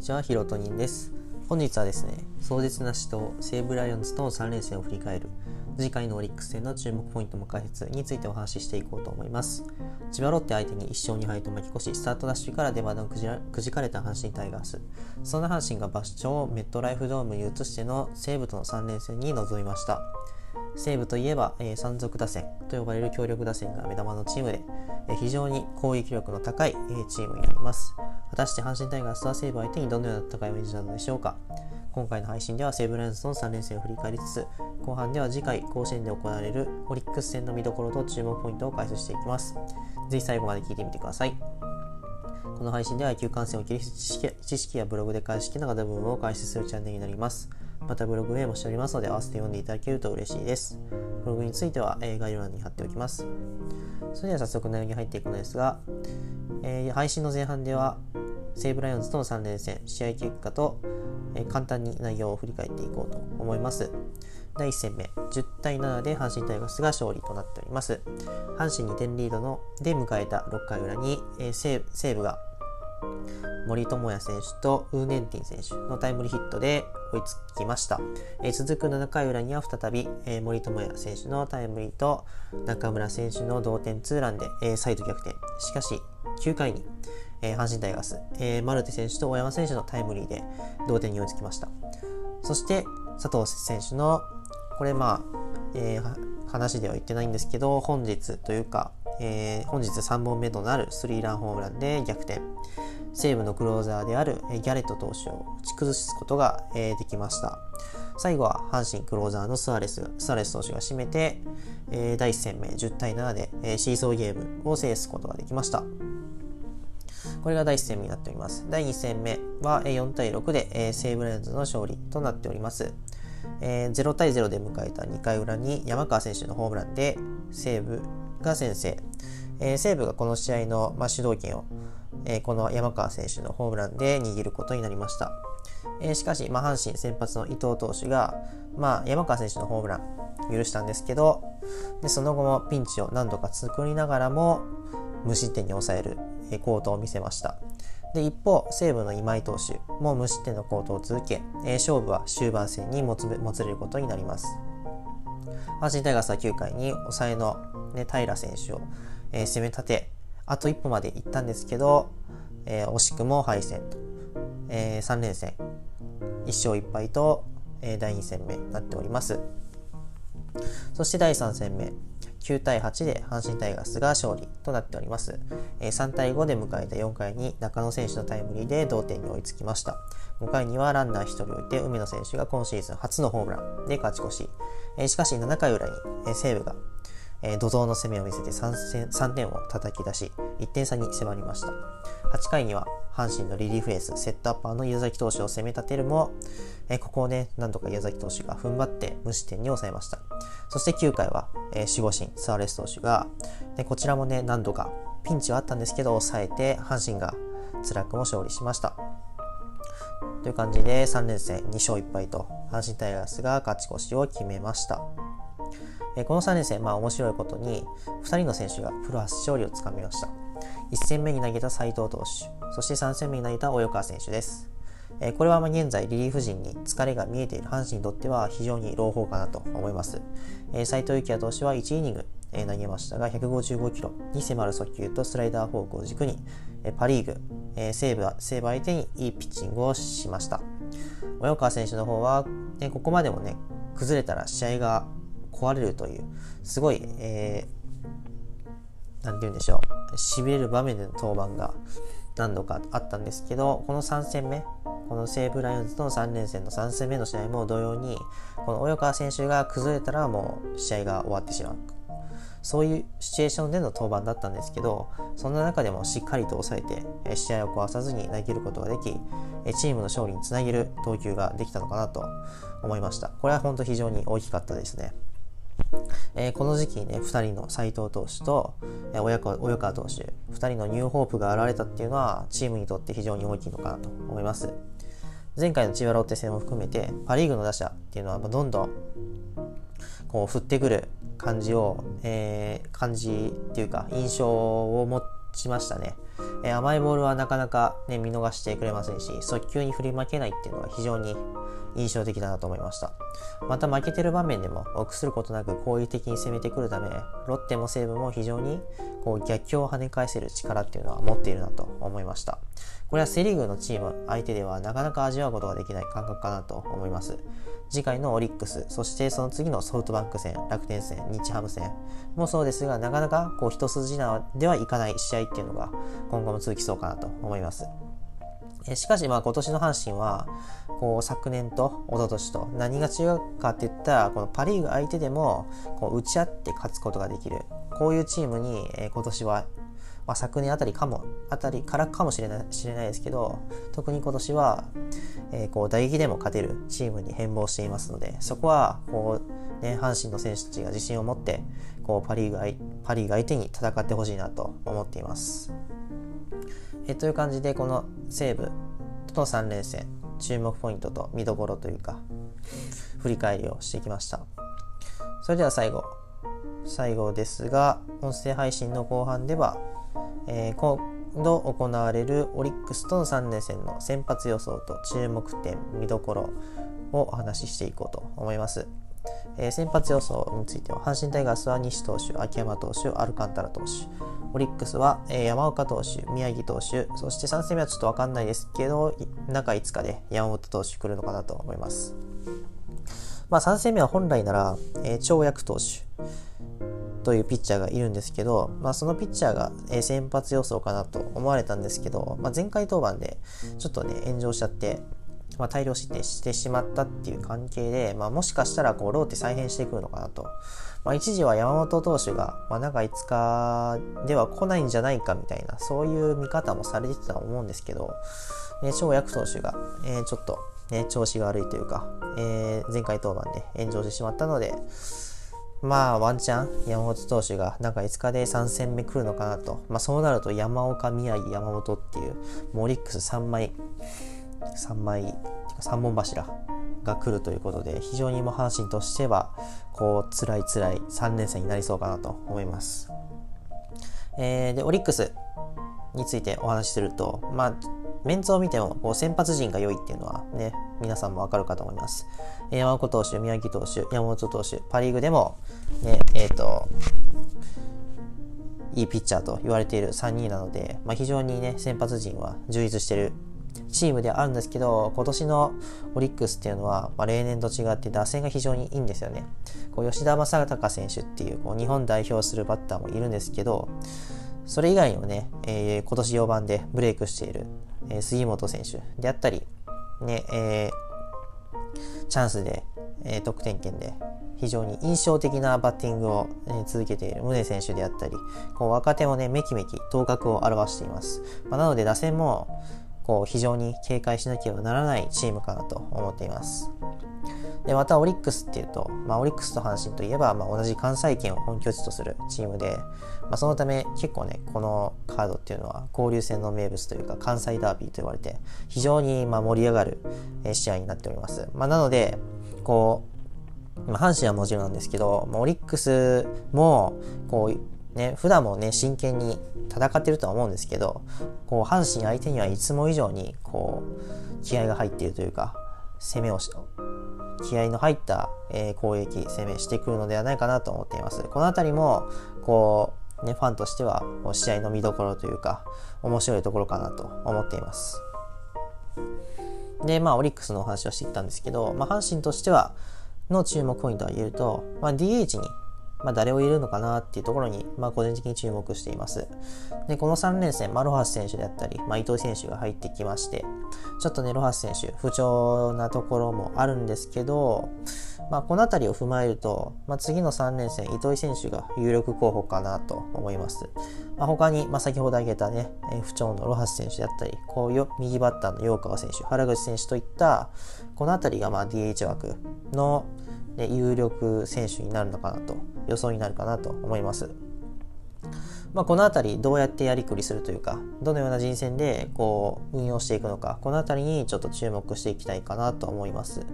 にちは、ヒロトニンです。本日はですね、壮絶な死闘、西武ライオンズとの3連戦を振り返る、次回のオリックス戦の注目ポイントも解説についてお話ししていこうと思います。千葉ロッテ相手に1勝2敗と巻き越し、スタートダッシュから出番をくじかれた阪神タイガース。そんな阪神が場所をメットライフドームに移しての西武との3連戦に臨みました。西武といえば、えー、山賊打線と呼ばれる強力打線が目玉のチームで、えー、非常に攻撃力の高い、えー、チームになります。果たして阪神タイガースは西武相手にどのような戦いを演じたのでしょうか今回の配信では西武ライオンズの3連戦を振り返りつつ、後半では次回甲子園で行われるオリックス戦の見どころと注目ポイントを解説していきます。ぜひ最後まで聞いてみてください。この配信では野球観戦を切り知識やブログで返しながら部分を解説するチャンネルになります。またブログ名もしておりますので合わせて読んでいただけると嬉しいです。ブログについては、え概要欄に貼っておきます。それでは早速内容に入っていくのですが、えー、配信の前半では西武ライオンズとの3連戦、試合結果と、えー、簡単に内容を振り返っていこうと思います。第1戦目、10対7で阪神タイガースが勝利となっております。阪神2点リードので迎えた6回裏に、えー、西武が森友哉選手とウーネンティン選手のタイムリーヒットで追いつきました。えー、続く7回裏には再び、えー、森友哉選手のタイムリーと中村選手の同点ツーランで、えー、再度逆転。しかし、9回に、えー、阪神タイガース、えー、マルテ選手と大山選手のタイムリーで同点に追いつきました。そして、佐藤選手の、これまあ、えー、話では言ってないんですけど、本日というか、えー、本日3本目となるスリーランホームランで逆転。西武のクローザーであるギャレット投手を打ち崩すことが、えー、できました。最後は阪神クローザーのスアレススアレス投手が締めて、えー、第1戦目10対7で、えー、シーソーゲームを制すことができました。これが第1戦目になっております。第2戦目は4対6で、えー、西武レンズの勝利となっております。えー、0対0で迎えた2回裏に山川選手のホームランで西武が先制。えー、西武がこの試合の、まあ、主導権を、えー、この山川選手のホームランで握ることになりました。えー、しかし、まあ、阪神先発の伊藤投手が、まあ、山川選手のホームラン許したんですけどでその後もピンチを何度か作りながらも無失点に抑える、えー、好投を見せました。で一方西武の今井投手も無失点の好投を続け、えー、勝負は終盤戦にもつもつれることになります阪神タイガースは9回に抑えの、ね、平選手を、えー、攻め立てあと一歩まで行ったんですけど、えー、惜しくも敗戦と、えー、3連戦。1勝1敗と、えー、第2戦目になっております。そして第3戦目。9対8で阪神タイガースが勝利となっております。3対5で迎えた4回に中野選手のタイムリーで同点に追いつきました。5回にはランナー1人置いて梅野選手が今シーズン初のホームランで勝ち越し、しかし7回裏に西武が怒涛の攻めを見せて 3, 3点を叩き出し、1点差に迫りました。8回には阪神のリリーフエース、セットアッパーの矢崎投手を攻め立てるも、えここをね、なんとか矢崎投手が踏ん張って無失点に抑えました。そして9回は、え守護神、スアレス投手が、でこちらもね、何度かピンチはあったんですけど、抑えて阪神が辛くも勝利しました。という感じで3連戦2勝1敗と阪神タイガースが勝ち越しを決めました。えこの3連戦、まあ面白いことに、2人の選手がプロ初勝利をつかみました。1戦目に投げた斉藤投手、そして3戦目に投げた及川選手です。えこれはま現在リリーフ陣に疲れが見えている阪神にとっては非常に朗報かなと思います。え斉藤幸也投手は1イニング、え投げましたが155キロに迫る速球とスライダーフォークを軸に、えパ・リーグ、え西武西武相手にいいピッチングをしました。及川選手の方は、ね、ここまでもね崩れたら試合が壊れるという、すごい、えー、なんて言うんでしょう、痺れる場面での登板が何度かあったんですけど、この3戦目、この西武ライオンズとの3連戦の3戦目の試合も同様に、この及川選手が崩れたらもう試合が終わってしまう。そういうシチュエーションでの登板だったんですけど、そんな中でもしっかりと抑えて、試合を壊さずに投げることができ、チームの勝利につなげる投球ができたのかなと思いました。これは本当非常に大きかったですね。えー、この時期にね、2人の斎藤投手と、えー、及川投手、2人のニューホープが現れたっていうのは、チームにとって非常に大きいのかなと思います。前回の千葉ロッテ戦も含めて、パ・リーグの打者っていうのは、どんどん、こう、振ってくる感じを、えー、感じっていうか、印象を持ちましたね。えー、甘いボールはなかなか、ね、見逃してくれませんし、速球に振り負けないっていうのは非常に印象的だなと思いました。また負けてる場面でも臆することなく攻撃的に攻めてくるため、ロッテも西武も非常にこう逆境を跳ね返せる力っていうのは持っているなと思いました。これはセ・リーグのチーム相手ではなかなか味わうことができない感覚かなと思います。次回のオリックス、そしてその次のソフトバンク戦、楽天戦、日ハム戦もそうですが、なかなかこう一筋縄ではいかない試合っていうのが今後も続きそうかなと思います。えしかしまあ今年の阪神はこう昨年と一昨年と何が違うかって言ったらこのパ・リーグ相手でもこう打ち合って勝つことができるこういうチームに、え今年はまあ、昨年あたりかも、あたりからかもしれない知れないですけど、特に今年は、えー、こう、打撃でも勝てるチームに変貌していますので、そこは、こう、ね、阪神の選手たちが自信を持って、こう、パリーグ、パリーグ相手に戦ってほしいなと思っています。え、という感じで、この西武との3連戦、注目ポイントと見どころというか、振り返りをしてきました。それでは最後、最後ですが、音声配信の後半では、えー、今度行われるオリックスとの3連戦の先発予想と注目点、見どころをお話ししていこうと思います。えー、先発予想については、阪神タイガースは西投手、秋山投手、アルカンタラ投手、オリックスは、えー、山岡投手、宮城投手、そして3戦目はちょっとわかんないですけど、中5日で山本投手来るのかなと思います。まあ3戦目は本来なら、えー、長役投手、というピッチャーがいるんですけど、まあ、そのピッチャーが先発予想かなと思われたんですけど、まあ、前回登板でちょっとね炎上しちゃって、まあ、大量失点してしまったっていう関係で、まあ、もしかしたらこうローテ再編してくるのかなと、まあ、一時は山本投手が、まあ、中5日では来ないんじゃないかみたいなそういう見方もされてたと思うんですけど、ね、超役投手が、えー、ちょっと、ね、調子が悪いというか、えー、前回登板で炎上してしまったので、まあ、ワンチャン、山本投手が中5日で3戦目来るのかなと。まあ、そうなると山岡、宮城、山本っていう、モリックス3枚、3枚、3本柱が来るということで、非常に阪神としては、こう、辛い辛い3連戦になりそうかなと思います。えー、で、オリックスについてお話しすると、まあ、メンツを見てもこう先発陣が良いっていうのはね、皆さんもわかるかと思います。山岡投手、宮城投手、山本投手、パ・リーグでも、ね、えっ、ー、と、いいピッチャーと言われている3人なので、まあ、非常にね、先発陣は充実してるチームではあるんですけど、今年のオリックスっていうのは、まあ、例年と違って打線が非常にいいんですよね。こう吉田正尚選手っていうこう日本代表するバッターもいるんですけど、それ以外にもね、えー、今年4番でブレイクしている、えー、杉本選手であったり、ね、えー、チャンスで、えー、得点圏で非常に印象的なバッティングを、え、続けている宗選手であったり、こう若手もね、めきめき頭角を表しています。まあ、なので打線も、こう非常に警戒しなければならないチームかなと思っています。で、またオリックスっていうと、まあ、オリックスと阪神といえば、まあ、同じ関西圏を本拠地とするチームで、まあ、そのため結構ね、このカードっていうのは交流戦の名物というか、関西ダービーと言われて、非常にまあ盛り上がる試合になっております。まあ、なので、こう、まあ、阪神はもちろんなんですけど、まあ、オリックスも、こう、ね、普段もね、真剣に戦ってるとは思うんですけど、こう、阪神相手にはいつも以上に、こう、気合が入っているというか、攻めをし、気合の入った、えー、攻撃、攻めしてくるのではないかなと思っています。このあたりも、こう、ね、ファンとしては、試合の見どころというか、面白いところかなと思っています。で、まあ、オリックスのお話をしてきたんですけど、まあ、阪神としては、の注目ポイントは言えると、まあ、DH にまあ、誰を入れるのかなっていうところに、まあ、個人的に注目しています。で、この3連戦、まあ、ロハス選手であったり、まあ、伊藤選手が入ってきまして、ちょっとね、ロハス選手、不調なところもあるんですけど、まあ、この辺りを踏まえると、まあ、次の3連戦、糸井選手が有力候補かなと思います。まあ、他に、まあ、先ほど挙げたね、不調のロハス選手であったり、こうよ右バッターの陽川選手、原口選手といった、この辺りがまあ DH 枠の、ね、有力選手になるのかなと、予想になるかなと思います。まあ、この辺りどうやってやりくりするというか、どのような人選でこう運用していくのか、この辺りにちょっと注目していきたいかなと思います。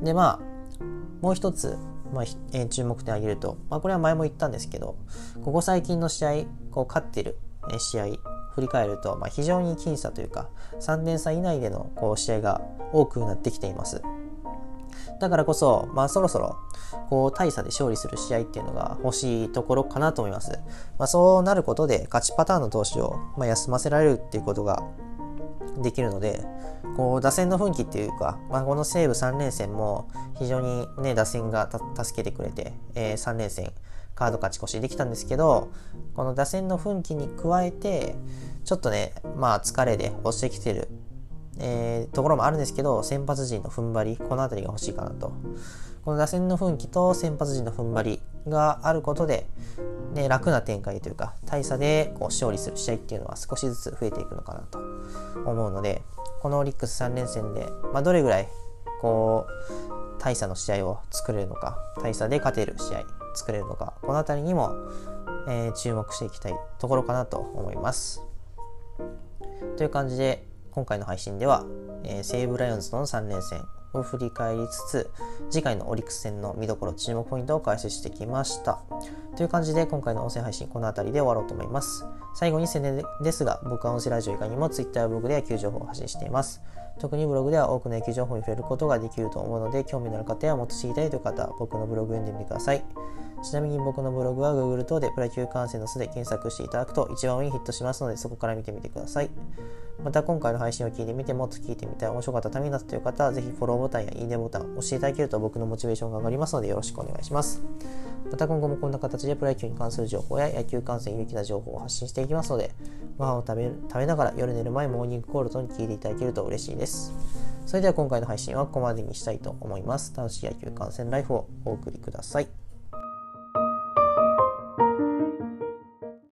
で、まあ、もう一つ、まあえ、注目点挙げると、まあ、これは前も言ったんですけど、ここ最近の試合、こう勝ってる試合、振り返ると、まあ、非常に僅差というか3点差以内でのこう試合が多くなってきています。だからこそ、まあそろそろ、こう、大差で勝利する試合っていうのが欲しいところかなと思います。まあそうなることで、勝ちパターンの投手を、まあ、休ませられるっていうことができるので、こう、打線の奮起っていうか、まあこの西武3連戦も非常にね、打線が助けてくれて、えー、3連戦、カード勝ち越しできたんですけど、この打線の奮起に加えて、ちょっとね、まあ疲れで押してきてるえー、ところもあるんですけど、先発陣の踏ん張り、この辺りが欲しいかなと。この打線の奮起と先発陣の踏ん張りがあることで、ね、楽な展開というか、大差でこう勝利する試合っていうのは少しずつ増えていくのかなと思うので、このオリックス3連戦で、まあ、どれぐらいこう大差の試合を作れるのか、大差で勝てる試合作れるのか、この辺りにも、えー、注目していきたいところかなと思います。という感じで、今回の配信では、えー、西武ライオンズとの3連戦を振り返りつつ、次回のオリックス戦の見どころ、注目ポイントを解説してきました。という感じで、今回の音声配信、この辺りで終わろうと思います。最後に宣伝ですが、僕は音声ラジオ以外にも Twitter やブログで野球情報を発信しています。特にブログでは多くの野球情報に触れることができると思うので、興味のある方やもっと知りたいという方は、僕のブログ読んでみてください。ちなみに僕のブログは Google 等でプロ野球観戦の巣で検索していただくと一番上にヒットしますのでそこから見てみてください。また今回の配信を聞いてみてもっと聞いてみたい面白かったためになったという方はぜひフォローボタンやいいねボタン押していただけると僕のモチベーションが上がりますのでよろしくお願いします。また今後もこんな形でプロ野球に関する情報や野球観戦有益な情報を発信していきますのでご飯を食べ食べながら夜寝る前モーニングコールとに聞いていただけると嬉しいです。それでは今回の配信はここまでにしたいと思います。楽しい野球観戦ライフをお送りください。